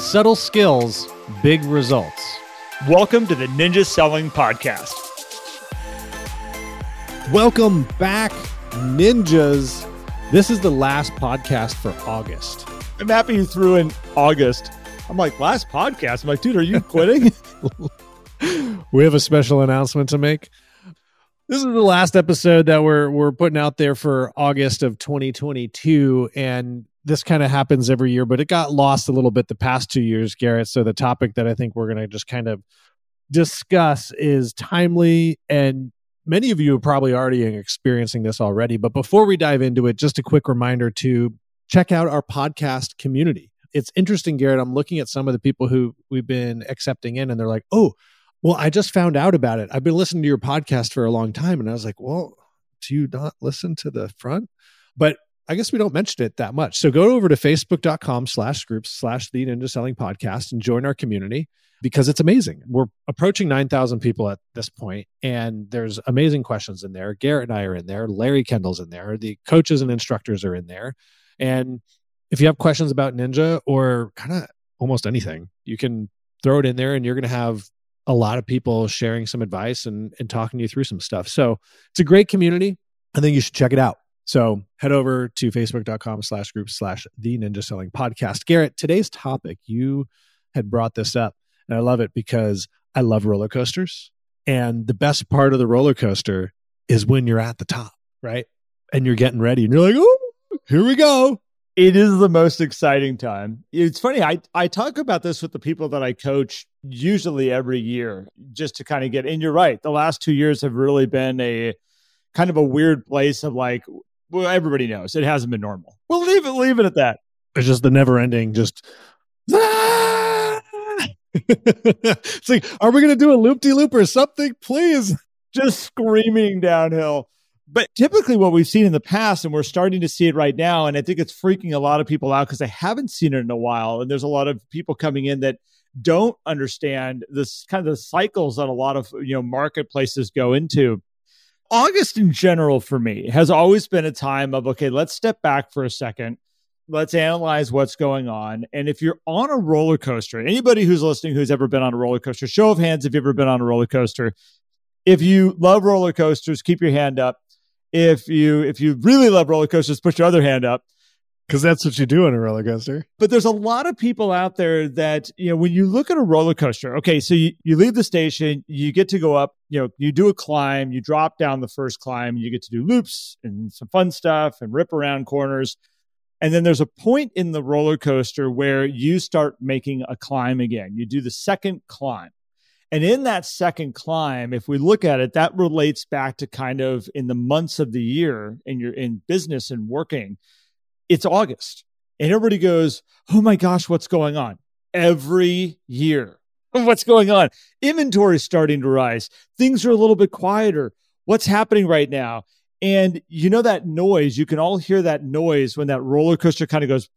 Subtle skills, big results. Welcome to the Ninja Selling Podcast. Welcome back, ninjas. This is the last podcast for August. I'm happy you threw in August. I'm like, last podcast? I'm like, dude, are you quitting? we have a special announcement to make. This is the last episode that we're we're putting out there for August of 2022 and this kind of happens every year, but it got lost a little bit the past 2 years, Garrett. So the topic that I think we're going to just kind of discuss is timely and many of you are probably already experiencing this already, but before we dive into it, just a quick reminder to check out our podcast community. It's interesting, Garrett. I'm looking at some of the people who we've been accepting in, and they're like, oh, well, I just found out about it. I've been listening to your podcast for a long time. And I was like, well, do you not listen to the front? But I guess we don't mention it that much. So go over to facebook.com slash groups slash the ninja selling podcast and join our community because it's amazing. We're approaching 9,000 people at this point, and there's amazing questions in there. Garrett and I are in there. Larry Kendall's in there. The coaches and instructors are in there. And if you have questions about Ninja or kind of almost anything, you can throw it in there and you're going to have a lot of people sharing some advice and, and talking you through some stuff. So it's a great community. I think you should check it out. So head over to facebook.com slash group slash the ninja selling podcast. Garrett, today's topic, you had brought this up and I love it because I love roller coasters. And the best part of the roller coaster is when you're at the top, right? And you're getting ready and you're like, oh, here we go. It is the most exciting time. It's funny. I, I talk about this with the people that I coach usually every year just to kind of get, and you're right. The last two years have really been a kind of a weird place of like, well, everybody knows it hasn't been normal. We'll leave it, leave it at that. It's just the never ending, just, ah! it's like, are we going to do a loop de loop or something? Please. Just screaming downhill. But typically, what we've seen in the past, and we're starting to see it right now, and I think it's freaking a lot of people out because they haven't seen it in a while. And there's a lot of people coming in that don't understand this kind of the cycles that a lot of you know marketplaces go into. August in general for me has always been a time of okay, let's step back for a second. Let's analyze what's going on. And if you're on a roller coaster, anybody who's listening who's ever been on a roller coaster, show of hands if you've ever been on a roller coaster. If you love roller coasters, keep your hand up if you if you really love roller coasters, put your other hand up. Because that's what you do on a roller coaster. But there's a lot of people out there that, you know, when you look at a roller coaster, okay, so you, you leave the station, you get to go up, you know, you do a climb, you drop down the first climb, you get to do loops and some fun stuff and rip around corners. And then there's a point in the roller coaster where you start making a climb again. You do the second climb. And in that second climb, if we look at it, that relates back to kind of in the months of the year and you're in business and working, it's August. And everybody goes, Oh my gosh, what's going on? Every year. What's going on? Inventory is starting to rise. Things are a little bit quieter. What's happening right now? And you know that noise, you can all hear that noise when that roller coaster kind of goes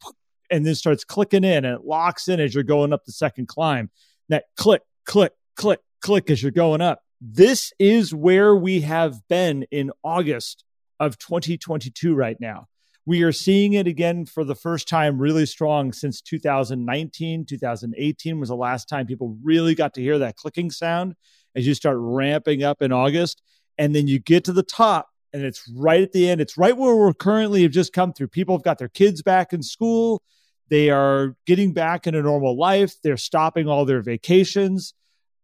and then starts clicking in and it locks in as you're going up the second climb. That click, click, click, click as you're going up. This is where we have been in August of 2022 right now. We are seeing it again for the first time really strong since 2019. 2018 was the last time people really got to hear that clicking sound as you start ramping up in August. And then you get to the top and it's right at the end. It's right where we're currently have just come through. People have got their kids back in school. They are getting back into normal life. They're stopping all their vacations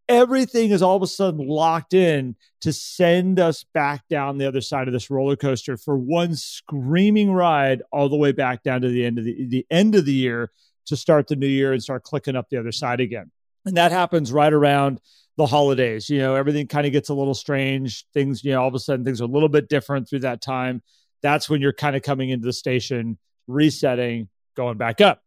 everything is all of a sudden locked in to send us back down the other side of this roller coaster for one screaming ride all the way back down to the end of the, the end of the year to start the new year and start clicking up the other side again. And that happens right around the holidays. You know, everything kind of gets a little strange. Things, you know, all of a sudden things are a little bit different through that time. That's when you're kind of coming into the station, resetting, going back up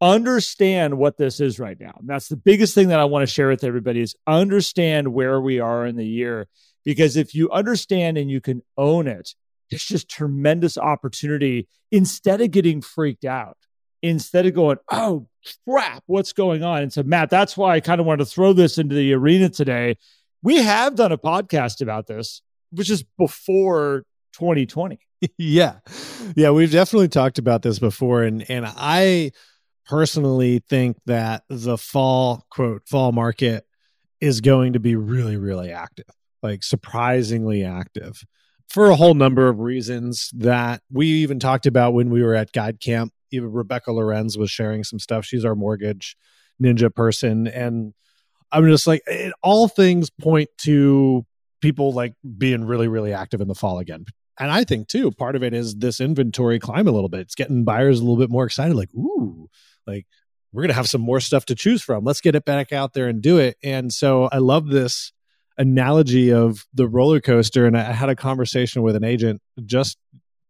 understand what this is right now. And that's the biggest thing that I want to share with everybody is understand where we are in the year. Because if you understand and you can own it, it's just tremendous opportunity instead of getting freaked out, instead of going, oh, crap, what's going on? And so, Matt, that's why I kind of wanted to throw this into the arena today. We have done a podcast about this, which is before 2020. yeah. Yeah. We've definitely talked about this before. And, and I, personally think that the fall quote fall market is going to be really really active like surprisingly active for a whole number of reasons that we even talked about when we were at guide camp. Even rebecca lorenz was sharing some stuff. She's our mortgage ninja person. And i'm just like it, all things point to people like being really really active in the fall again. And i think too part of it is this inventory climb a little bit. It's getting buyers a little bit more excited like ooh like we're going to have some more stuff to choose from. Let's get it back out there and do it. And so i love this analogy of the roller coaster and i had a conversation with an agent just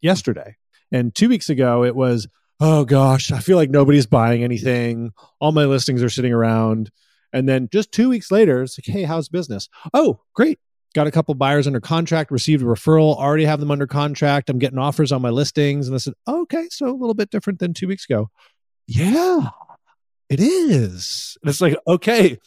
yesterday. And two weeks ago it was oh gosh i feel like nobody's buying anything. All my listings are sitting around. And then just two weeks later it's like hey how's business? Oh great. Got a couple buyers under contract, received a referral, already have them under contract. I'm getting offers on my listings. And I said, okay, so a little bit different than two weeks ago. Yeah, it is. And it's like, okay,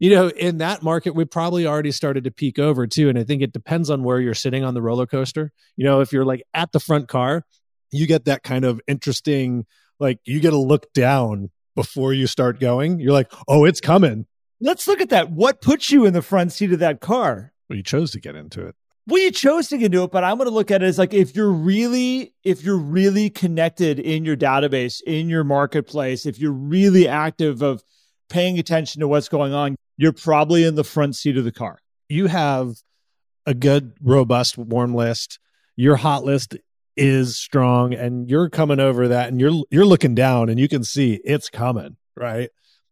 you know, in that market, we probably already started to peak over too. And I think it depends on where you're sitting on the roller coaster. You know, if you're like at the front car, you get that kind of interesting, like you get to look down before you start going. You're like, oh, it's coming. Let's look at that. What puts you in the front seat of that car? Well, you chose to get into it. Well, you chose to get into it, but I'm going to look at it as like if you're really, if you're really connected in your database, in your marketplace, if you're really active of paying attention to what's going on, you're probably in the front seat of the car. You have a good, robust warm list. Your hot list is strong, and you're coming over that, and you're you're looking down, and you can see it's coming, right?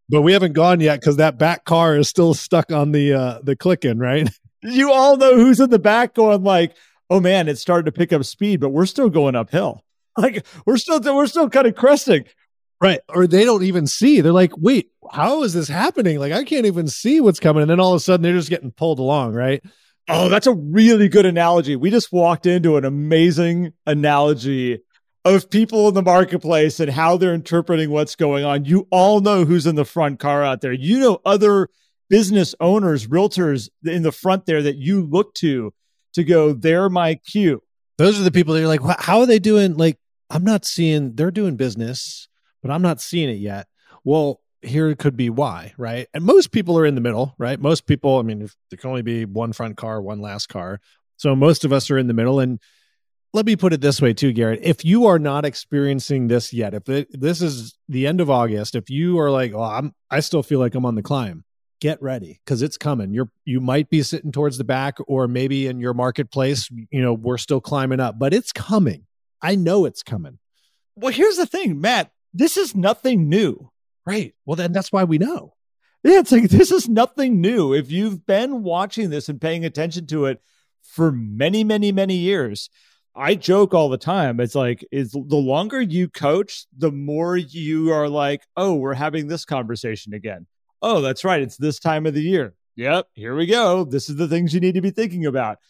But we haven't gone yet because that back car is still stuck on the uh the clicking, right? You all know who's in the back going like, oh man, it's starting to pick up speed, but we're still going uphill. Like we're still we're still kind of cresting. Right. Or they don't even see. They're like, wait, how is this happening? Like I can't even see what's coming. And then all of a sudden they're just getting pulled along, right? Oh, that's a really good analogy. We just walked into an amazing analogy of people in the marketplace and how they're interpreting what's going on. You all know who's in the front car out there. You know other business owners, realtors in the front there that you look to to go, they're my cue. Those are the people that you're like, how are they doing? Like, I'm not seeing, they're doing business, but I'm not seeing it yet. Well, here could be why, right? And most people are in the middle, right? Most people, I mean, there can only be one front car, one last car. So most of us are in the middle. And let me put it this way too, Garrett. If you are not experiencing this yet, if it, this is the end of August, if you are like, oh, I'm, I still feel like I'm on the climb, get ready because it's coming. You're you might be sitting towards the back or maybe in your marketplace, you know, we're still climbing up, but it's coming. I know it's coming. Well, here's the thing, Matt. This is nothing new. Right. Well, then that's why we know. Yeah, it's like this is nothing new. If you've been watching this and paying attention to it for many, many, many years, I joke all the time. It's like is the longer you coach, the more you are like, "Oh, we're having this conversation again." Oh, that's right. It's this time of the year. Yep, here we go. This is the things you need to be thinking about.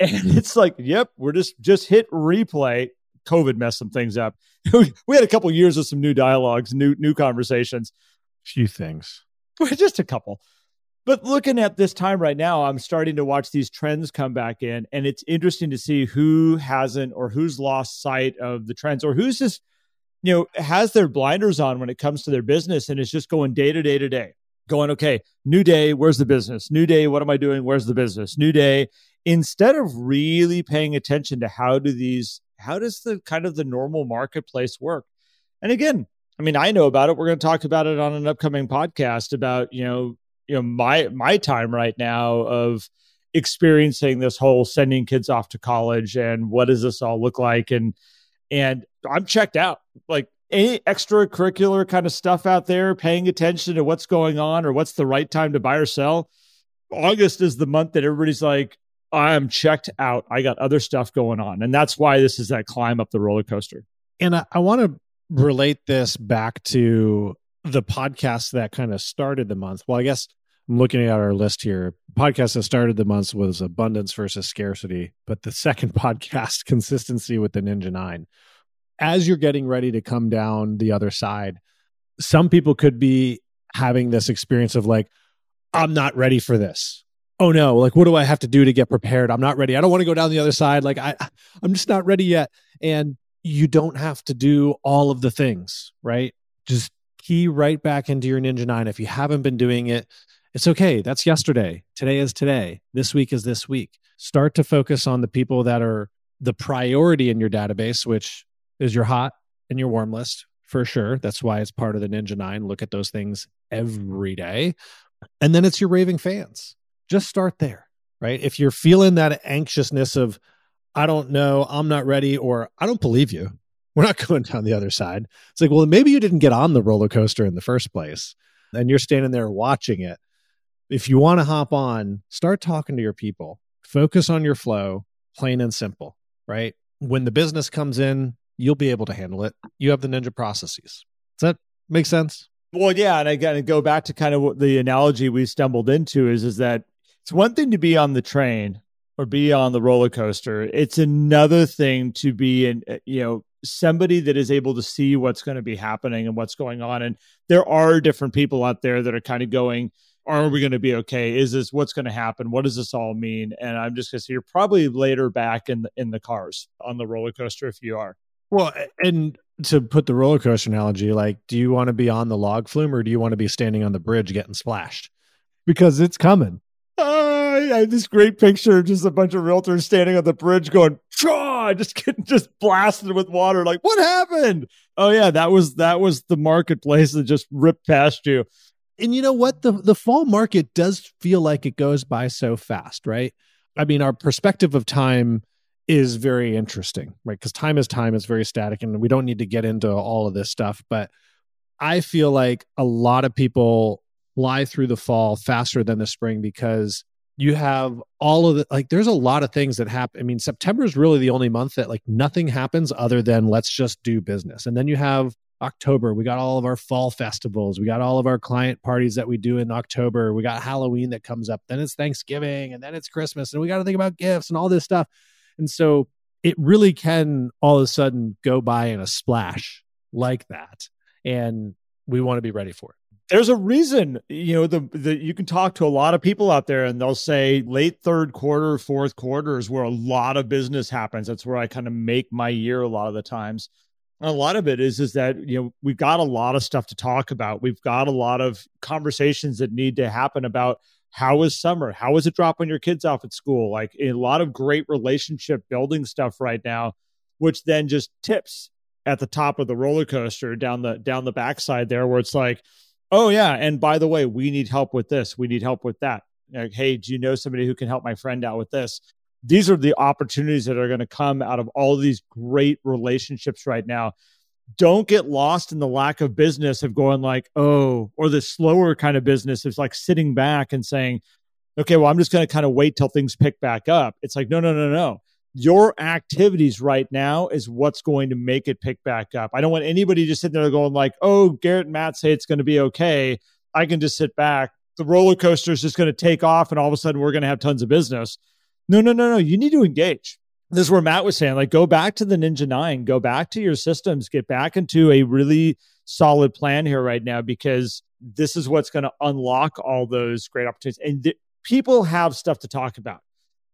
And it's like, yep, we're just just hit replay. COVID messed some things up. we had a couple years of some new dialogues, new new conversations. Few things. Just a couple. But looking at this time right now, I'm starting to watch these trends come back in, and it's interesting to see who hasn't or who's lost sight of the trends or who's just, you know, has their blinders on when it comes to their business and is just going day to day to day going, okay, new day, where's the business? New day, what am I doing? Where's the business? New day. Instead of really paying attention to how do these, how does the kind of the normal marketplace work? And again, I mean, I know about it. We're going to talk about it on an upcoming podcast about, you know, you know, my my time right now of experiencing this whole sending kids off to college and what does this all look like and and I'm checked out. Like any extracurricular kind of stuff out there, paying attention to what's going on or what's the right time to buy or sell, August is the month that everybody's like, I'm checked out. I got other stuff going on. And that's why this is that climb up the roller coaster. And I, I want to relate this back to the podcast that kind of started the month. Well, I guess I'm looking at our list here. Podcast that started the month was abundance versus scarcity, but the second podcast, consistency with the Ninja Nine as you're getting ready to come down the other side, some people could be having this experience of like, I'm not ready for this. Oh no, like what do I have to do to get prepared? I'm not ready. I don't want to go down the other side. Like I I'm just not ready yet. And you don't have to do all of the things, right? Just key right back into your Ninja 9. If you haven't been doing it, it's okay. That's yesterday. Today is today. This week is this week. Start to focus on the people that are the priority in your database, which is your hot and your warm list for sure. That's why it's part of the Ninja 9. Look at those things every day. And then it's your raving fans. Just start there, right? If you're feeling that anxiousness of, I don't know, I'm not ready, or I don't believe you, we're not going down the other side. It's like, well, maybe you didn't get on the roller coaster in the first place and you're standing there watching it. If you want to hop on, start talking to your people, focus on your flow, plain and simple, right? When the business comes in, you'll be able to handle it. You have the ninja processes. Does that make sense? Well, yeah, and again, to go back to kind of what the analogy we stumbled into is is that it's one thing to be on the train or be on the roller coaster. It's another thing to be in, uh, you know, somebody that is able to see what's going to be happening and what's going on. And there are different people out there that are kind of going, are we going to be okay? Is this what's going to happen? What does this all mean? And I'm just going to say you're probably later back in the, in the cars on the roller coaster if you are. Well, and to put the roller coaster analogy, like, do you want to be on the log flume or do you want to be standing on the bridge getting splashed? Because it's coming. I have this great picture of just a bunch of realtors standing on the bridge going, Pshaw! just getting just blasted with water. Like, what happened? Oh yeah, that was that was the marketplace that just ripped past you. And you know what? The the fall market does feel like it goes by so fast, right? I mean, our perspective of time is very interesting, right? Because time is time, it's very static, and we don't need to get into all of this stuff. But I feel like a lot of people fly through the fall faster than the spring because you have all of the like there's a lot of things that happen i mean september is really the only month that like nothing happens other than let's just do business and then you have october we got all of our fall festivals we got all of our client parties that we do in october we got halloween that comes up then it's thanksgiving and then it's christmas and we got to think about gifts and all this stuff and so it really can all of a sudden go by in a splash like that and we want to be ready for it. There's a reason you know the, the you can talk to a lot of people out there and they'll say late third quarter fourth quarter is where a lot of business happens. That's where i kind of make my year a lot of the times. And a lot of it is is that you know we've got a lot of stuff to talk about. We've got a lot of conversations that need to happen about how was summer? How was it dropping your kids off at school? Like a lot of great relationship building stuff right now which then just tips at the top of the roller coaster down the down the backside there where it's like oh yeah and by the way we need help with this. We need help with that. Like hey do you know somebody who can help my friend out with this? These are the opportunities that are going to come out of all these great relationships right now don't get lost in the lack of business of going like oh or the slower kind of business is like sitting back and saying okay well i'm just going to kind of wait till things pick back up it's like no no no no your activities right now is what's going to make it pick back up. I don't want anybody just sitting there going like, "Oh, Garrett and Matt say it's going to be okay." I can just sit back. The roller coaster is just going to take off, and all of a sudden we're going to have tons of business. No, no, no, no. You need to engage. This is where Matt was saying, like, go back to the Ninja Nine, go back to your systems, get back into a really solid plan here right now because this is what's going to unlock all those great opportunities. And th- people have stuff to talk about.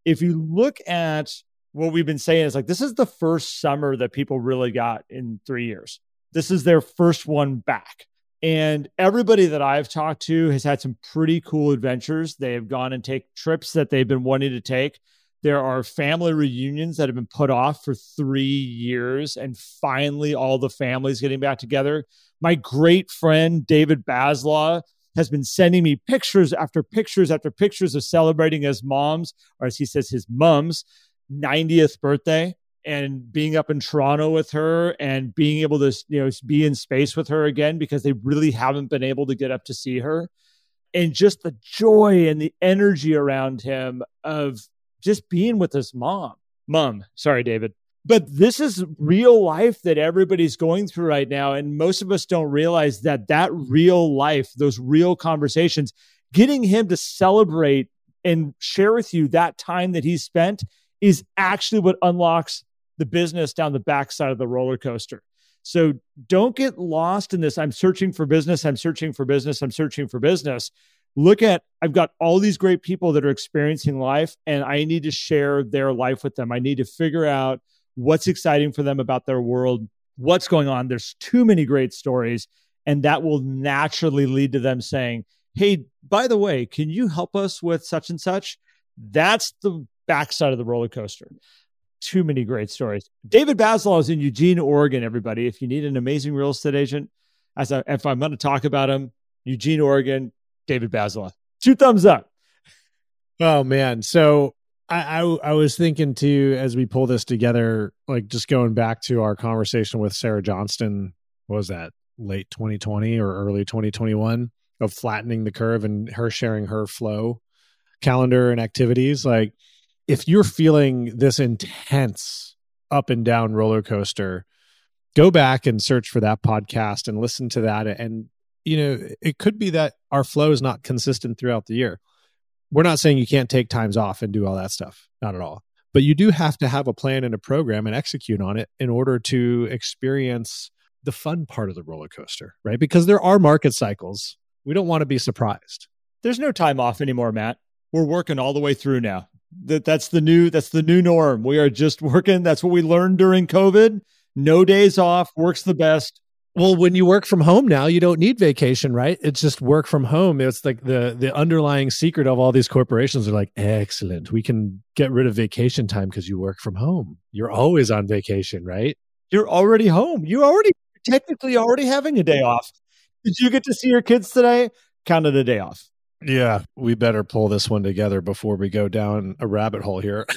If you look at what we've been saying is like this is the first summer that people really got in three years. This is their first one back. And everybody that I've talked to has had some pretty cool adventures. They have gone and take trips that they've been wanting to take. There are family reunions that have been put off for three years, and finally, all the families getting back together. My great friend David Baslaw has been sending me pictures after pictures after pictures of celebrating his moms, or as he says, his mums 90th birthday and being up in Toronto with her and being able to you know be in space with her again because they really haven't been able to get up to see her and just the joy and the energy around him of just being with his mom mom sorry david but this is real life that everybody's going through right now and most of us don't realize that that real life those real conversations getting him to celebrate and share with you that time that he spent is actually what unlocks the business down the backside of the roller coaster. So don't get lost in this. I'm searching for business. I'm searching for business. I'm searching for business. Look at, I've got all these great people that are experiencing life, and I need to share their life with them. I need to figure out what's exciting for them about their world, what's going on. There's too many great stories. And that will naturally lead to them saying, Hey, by the way, can you help us with such and such? That's the backside of the roller coaster. Too many great stories. David Bazelon is in Eugene, Oregon, everybody. If you need an amazing real estate agent, as I, if I'm going to talk about him, Eugene, Oregon, David Bazelon. Two thumbs up. Oh man. So I, I, I was thinking too as we pull this together, like just going back to our conversation with Sarah Johnston. What was that late 2020 or early 2021 of flattening the curve and her sharing her flow calendar and activities? Like if you're feeling this intense up and down roller coaster, go back and search for that podcast and listen to that. And, you know, it could be that our flow is not consistent throughout the year we're not saying you can't take times off and do all that stuff, not at all. But you do have to have a plan and a program and execute on it in order to experience the fun part of the roller coaster, right? Because there are market cycles. We don't want to be surprised. There's no time off anymore, Matt. We're working all the way through now. That that's the new that's the new norm. We are just working. That's what we learned during COVID. No days off works the best well when you work from home now you don't need vacation right? It's just work from home. It's like the the underlying secret of all these corporations are like excellent. We can get rid of vacation time because you work from home. You're always on vacation right? You're already home. You already technically already having a day off. Did you get to see your kids today? Count it a day off. Yeah we better pull this one together before we go down a rabbit hole here.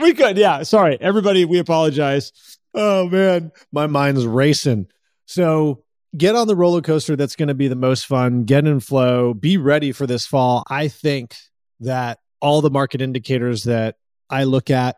We could yeah. Sorry. Everybody we apologize. Oh man. My mind's racing so get on the roller coaster that's going to be the most fun, get in flow, be ready for this fall. I think that all the market indicators that I look at,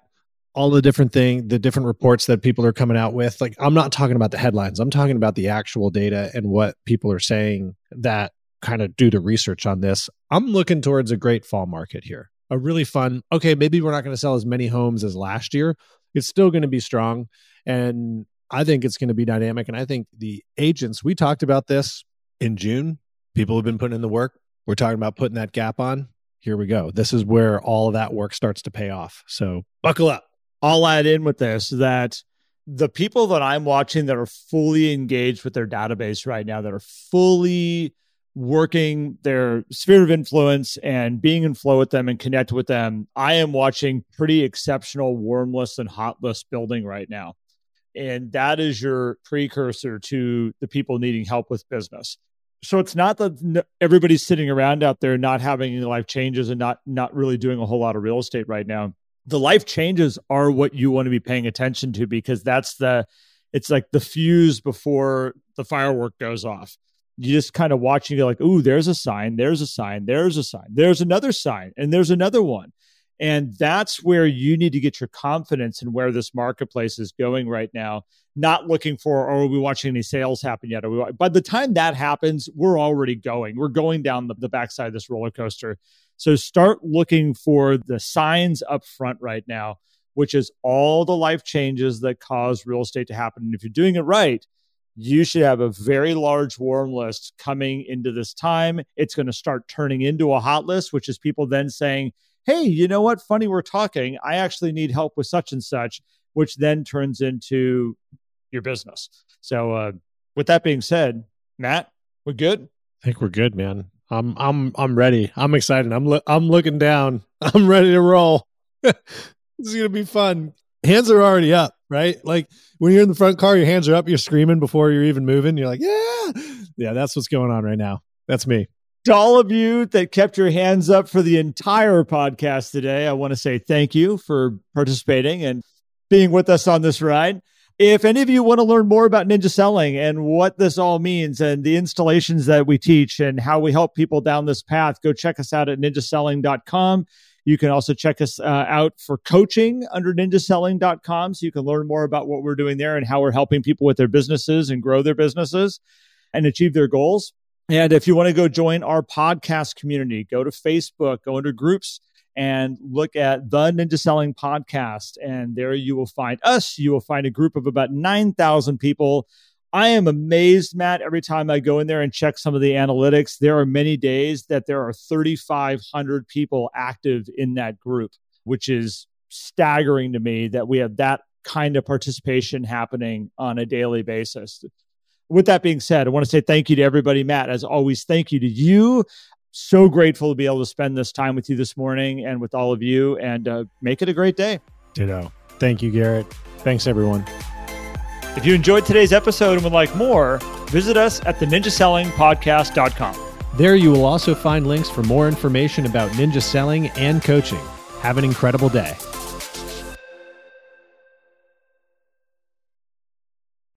all the different thing, the different reports that people are coming out with, like I'm not talking about the headlines. I'm talking about the actual data and what people are saying that kind of do the research on this. I'm looking towards a great fall market here. A really fun, okay, maybe we're not going to sell as many homes as last year. It's still going to be strong. And I think it's going to be dynamic. And I think the agents, we talked about this in June. People have been putting in the work. We're talking about putting that gap on. Here we go. This is where all of that work starts to pay off. So buckle up. I'll add in with this that the people that I'm watching that are fully engaged with their database right now, that are fully working their sphere of influence and being in flow with them and connect with them, I am watching pretty exceptional warm and hot building right now. And that is your precursor to the people needing help with business. So it's not that everybody's sitting around out there not having any life changes and not not really doing a whole lot of real estate right now. The life changes are what you want to be paying attention to because that's the it's like the fuse before the firework goes off. You just kind of watch and go like, "Ooh, there's a sign, there's a sign, there's a sign, there's another sign, and there's another one." And that's where you need to get your confidence in where this marketplace is going right now. Not looking for, oh, are we watching any sales happen yet? Are we, by the time that happens, we're already going. We're going down the, the backside of this roller coaster. So start looking for the signs up front right now, which is all the life changes that cause real estate to happen. And if you're doing it right, you should have a very large warm list coming into this time. It's going to start turning into a hot list, which is people then saying, hey, you know what? Funny we're talking. I actually need help with such and such, which then turns into your business. So, uh, with that being said, Matt, we're good. I think we're good, man. I'm I'm I'm ready. I'm excited. I'm lo- I'm looking down. I'm ready to roll. this is gonna be fun. Hands are already up, right? Like when you're in the front car, your hands are up. You're screaming before you're even moving. You're like, yeah, yeah. That's what's going on right now. That's me to all of you that kept your hands up for the entire podcast today, I want to say thank you for participating and being with us on this ride. If any of you want to learn more about ninja selling and what this all means and the installations that we teach and how we help people down this path, go check us out at ninjaselling.com. You can also check us uh, out for coaching under ninjaselling.com so you can learn more about what we're doing there and how we're helping people with their businesses and grow their businesses and achieve their goals. And if you want to go join our podcast community, go to Facebook, go into groups and look at the Ninja Selling Podcast. And there you will find us. You will find a group of about 9,000 people. I am amazed, Matt, every time I go in there and check some of the analytics. There are many days that there are 3,500 people active in that group, which is staggering to me that we have that kind of participation happening on a daily basis with that being said, I want to say thank you to everybody. Matt, as always, thank you to you. So grateful to be able to spend this time with you this morning and with all of you and uh, make it a great day. Ditto. Thank you, Garrett. Thanks, everyone. If you enjoyed today's episode and would like more, visit us at the ninjasellingpodcast.com. There you will also find links for more information about ninja selling and coaching. Have an incredible day.